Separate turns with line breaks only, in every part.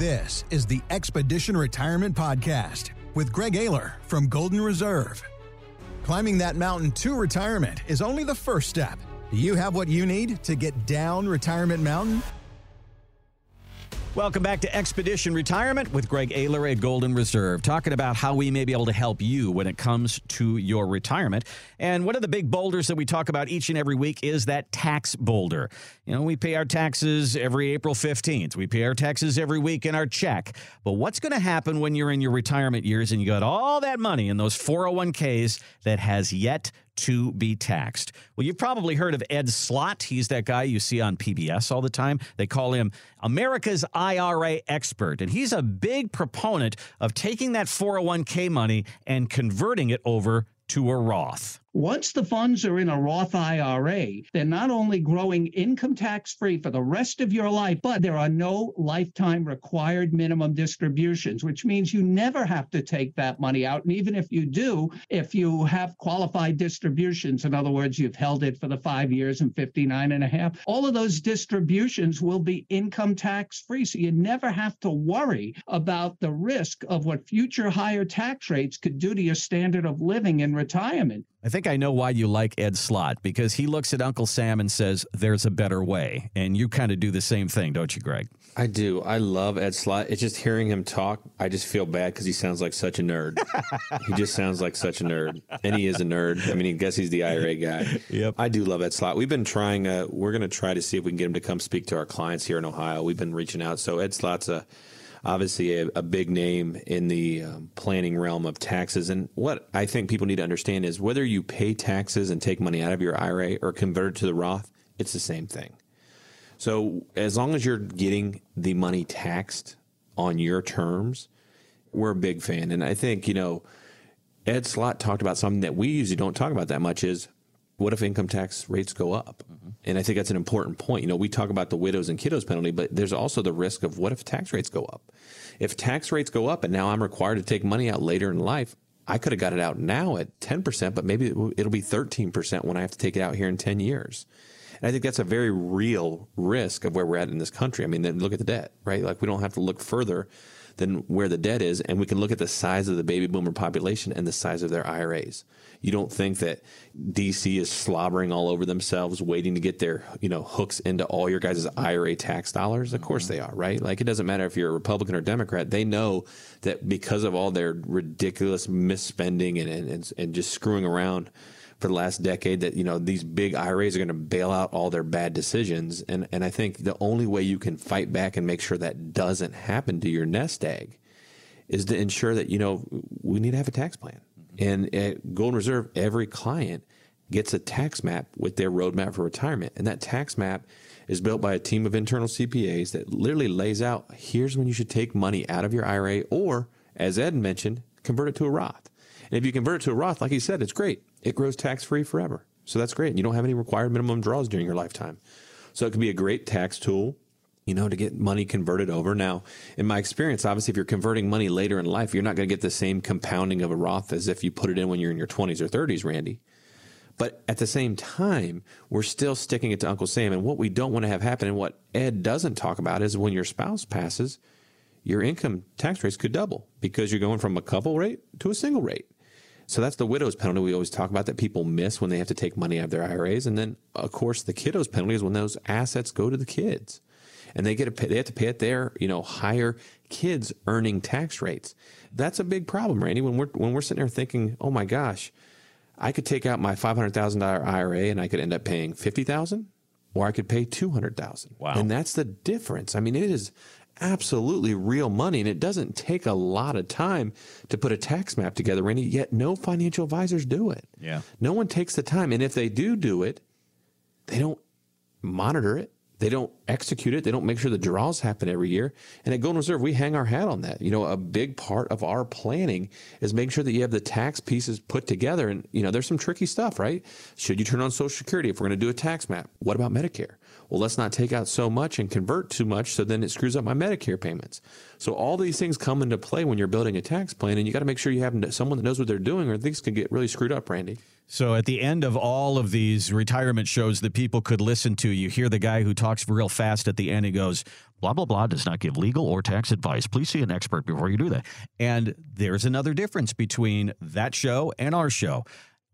This is the Expedition Retirement Podcast with Greg Ayler from Golden Reserve. Climbing that mountain to retirement is only the first step. Do you have what you need to get down Retirement Mountain?
Welcome back to Expedition Retirement with Greg Ayler at Golden Reserve, talking about how we may be able to help you when it comes to your retirement. And one of the big boulders that we talk about each and every week is that tax boulder. You know, we pay our taxes every April 15th, we pay our taxes every week in our check. But what's going to happen when you're in your retirement years and you got all that money in those 401ks that has yet to be taxed. Well, you've probably heard of Ed Slott. He's that guy you see on PBS all the time. They call him America's IRA expert. And he's a big proponent of taking that 401k money and converting it over to a Roth.
Once the funds are in a Roth IRA, they're not only growing income tax free for the rest of your life, but there are no lifetime required minimum distributions, which means you never have to take that money out. And even if you do, if you have qualified distributions, in other words, you've held it for the five years and 59 and a half, all of those distributions will be income tax free. So you never have to worry about the risk of what future higher tax rates could do to your standard of living in retirement.
I think I know why you like Ed Slott because he looks at Uncle Sam and says, There's a better way. And you kind of do the same thing, don't you, Greg?
I do. I love Ed Slott. It's just hearing him talk, I just feel bad because he sounds like such a nerd. he just sounds like such a nerd. And he is a nerd. I mean, I guess he's the IRA guy.
Yep.
I do love Ed Slott. We've been trying, uh, we're going to try to see if we can get him to come speak to our clients here in Ohio. We've been reaching out. So Ed Slott's a obviously a, a, big name in the um, planning realm of taxes. And what I think people need to understand is whether you pay taxes and take money out of your IRA or convert it to the Roth, it's the same thing. So as long as you're getting the money taxed on your terms, we're a big fan. And I think, you know, Ed Slott talked about something that we usually don't talk about that much is what if income tax rates go up? Mm-hmm. And I think that's an important point. You know, we talk about the widows and kiddos penalty, but there's also the risk of what if tax rates go up? If tax rates go up and now I'm required to take money out later in life, I could have got it out now at 10%, but maybe it'll be 13% when I have to take it out here in 10 years. And I think that's a very real risk of where we're at in this country. I mean, then look at the debt, right? Like we don't have to look further than where the debt is, and we can look at the size of the baby boomer population and the size of their IRAs. You don't think that DC is slobbering all over themselves, waiting to get their you know hooks into all your guys' IRA tax dollars? Of course mm-hmm. they are, right? Like it doesn't matter if you're a Republican or Democrat. They know that because of all their ridiculous misspending and and, and just screwing around for the last decade that you know these big IRAs are going to bail out all their bad decisions, and and I think the only way you can fight back and make sure that doesn't happen to your nest egg is to ensure that you know we need to have a tax plan. Mm-hmm. And at Golden Reserve, every client gets a tax map with their roadmap for retirement, and that tax map is built by a team of internal CPAs that literally lays out here's when you should take money out of your IRA, or as Ed mentioned, convert it to a Roth. And if you convert it to a Roth, like he said, it's great it grows tax free forever. So that's great. You don't have any required minimum draws during your lifetime. So it can be a great tax tool, you know, to get money converted over. Now, in my experience, obviously, if you're converting money later in life, you're not going to get the same compounding of a Roth as if you put it in when you're in your 20s or 30s, Randy. But at the same time, we're still sticking it to Uncle Sam. And what we don't want to have happen, and what Ed doesn't talk about, is when your spouse passes, your income tax rates could double because you're going from a couple rate to a single rate. So that's the widow's penalty we always talk about that people miss when they have to take money out of their IRAs. And then, of course, the kiddo's penalty is when those assets go to the kids and they get to pay, they have to pay at their you know higher kids earning tax rates. That's a big problem, Randy. When we're when we're sitting there thinking, oh my gosh, I could take out my five hundred thousand dollar IRA and I could end up paying fifty thousand, or I could pay two hundred thousand.
Wow,
and that's the difference. I mean, it is absolutely real money, and it doesn't take a lot of time to put a tax map together, Randy. Yet no financial advisors do it.
Yeah,
no one takes the time, and if they do do it, they don't monitor it. They don't execute it. They don't make sure the draws happen every year. And at Golden Reserve, we hang our hat on that. You know, a big part of our planning is making sure that you have the tax pieces put together. And, you know, there's some tricky stuff, right? Should you turn on Social Security if we're going to do a tax map? What about Medicare? Well, let's not take out so much and convert too much so then it screws up my Medicare payments. So all these things come into play when you're building a tax plan and you got to make sure you have someone that knows what they're doing or things can get really screwed up, Randy.
So at the end of all of these retirement shows that people could listen to, you hear the guy who talks real fast at the end. He goes, blah, blah, blah, does not give legal or tax advice. Please see an expert before you do that. And there's another difference between that show and our show.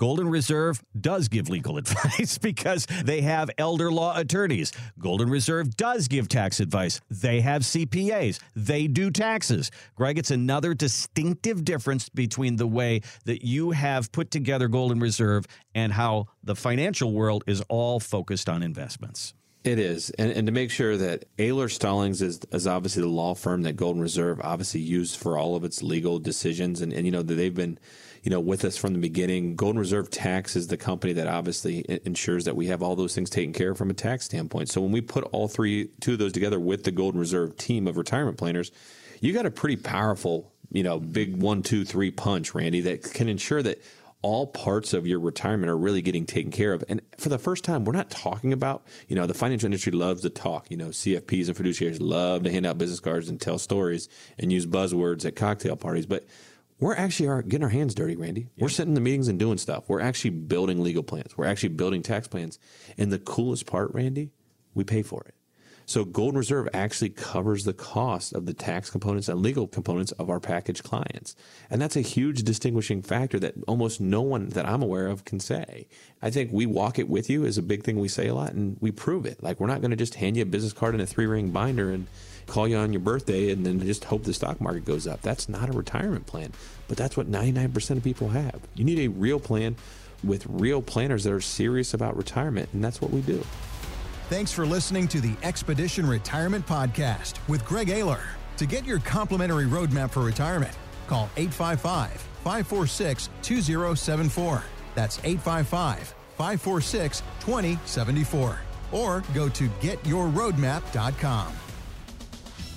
Golden Reserve does give legal advice because they have elder law attorneys. Golden Reserve does give tax advice. They have CPAs. They do taxes. Greg, it's another distinctive difference between the way that you have put together Golden Reserve and how the financial world is all focused on investments.
It is. And, and to make sure that Ahlers Stallings is, is obviously the law firm that Golden Reserve obviously used for all of its legal decisions. And, and you know, that they've been you know, with us from the beginning. Golden Reserve Tax is the company that obviously ensures that we have all those things taken care of from a tax standpoint. So when we put all three, two of those together with the Golden Reserve team of retirement planners, you got a pretty powerful, you know, big one, two, three punch, Randy, that can ensure that all parts of your retirement are really getting taken care of. And for the first time, we're not talking about, you know, the financial industry loves to talk. You know, CFPs and fiduciaries love to hand out business cards and tell stories and use buzzwords at cocktail parties. But we're actually are getting our hands dirty, Randy. Yeah. We're sitting in the meetings and doing stuff. We're actually building legal plans. We're actually building tax plans. And the coolest part, Randy, we pay for it. So Golden Reserve actually covers the cost of the tax components and legal components of our package clients. And that's a huge distinguishing factor that almost no one that I'm aware of can say. I think we walk it with you is a big thing we say a lot and we prove it. Like we're not going to just hand you a business card in a three ring binder and call you on your birthday and then just hope the stock market goes up. That's not a retirement plan, but that's what 99% of people have. You need a real plan with real planners that are serious about retirement, and that's what we do.
Thanks for listening to the Expedition Retirement Podcast with Greg Ayler. To get your complimentary roadmap for retirement, call 855 546 2074. That's 855 546 2074. Or go to getyourroadmap.com.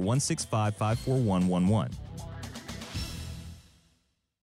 165 54111.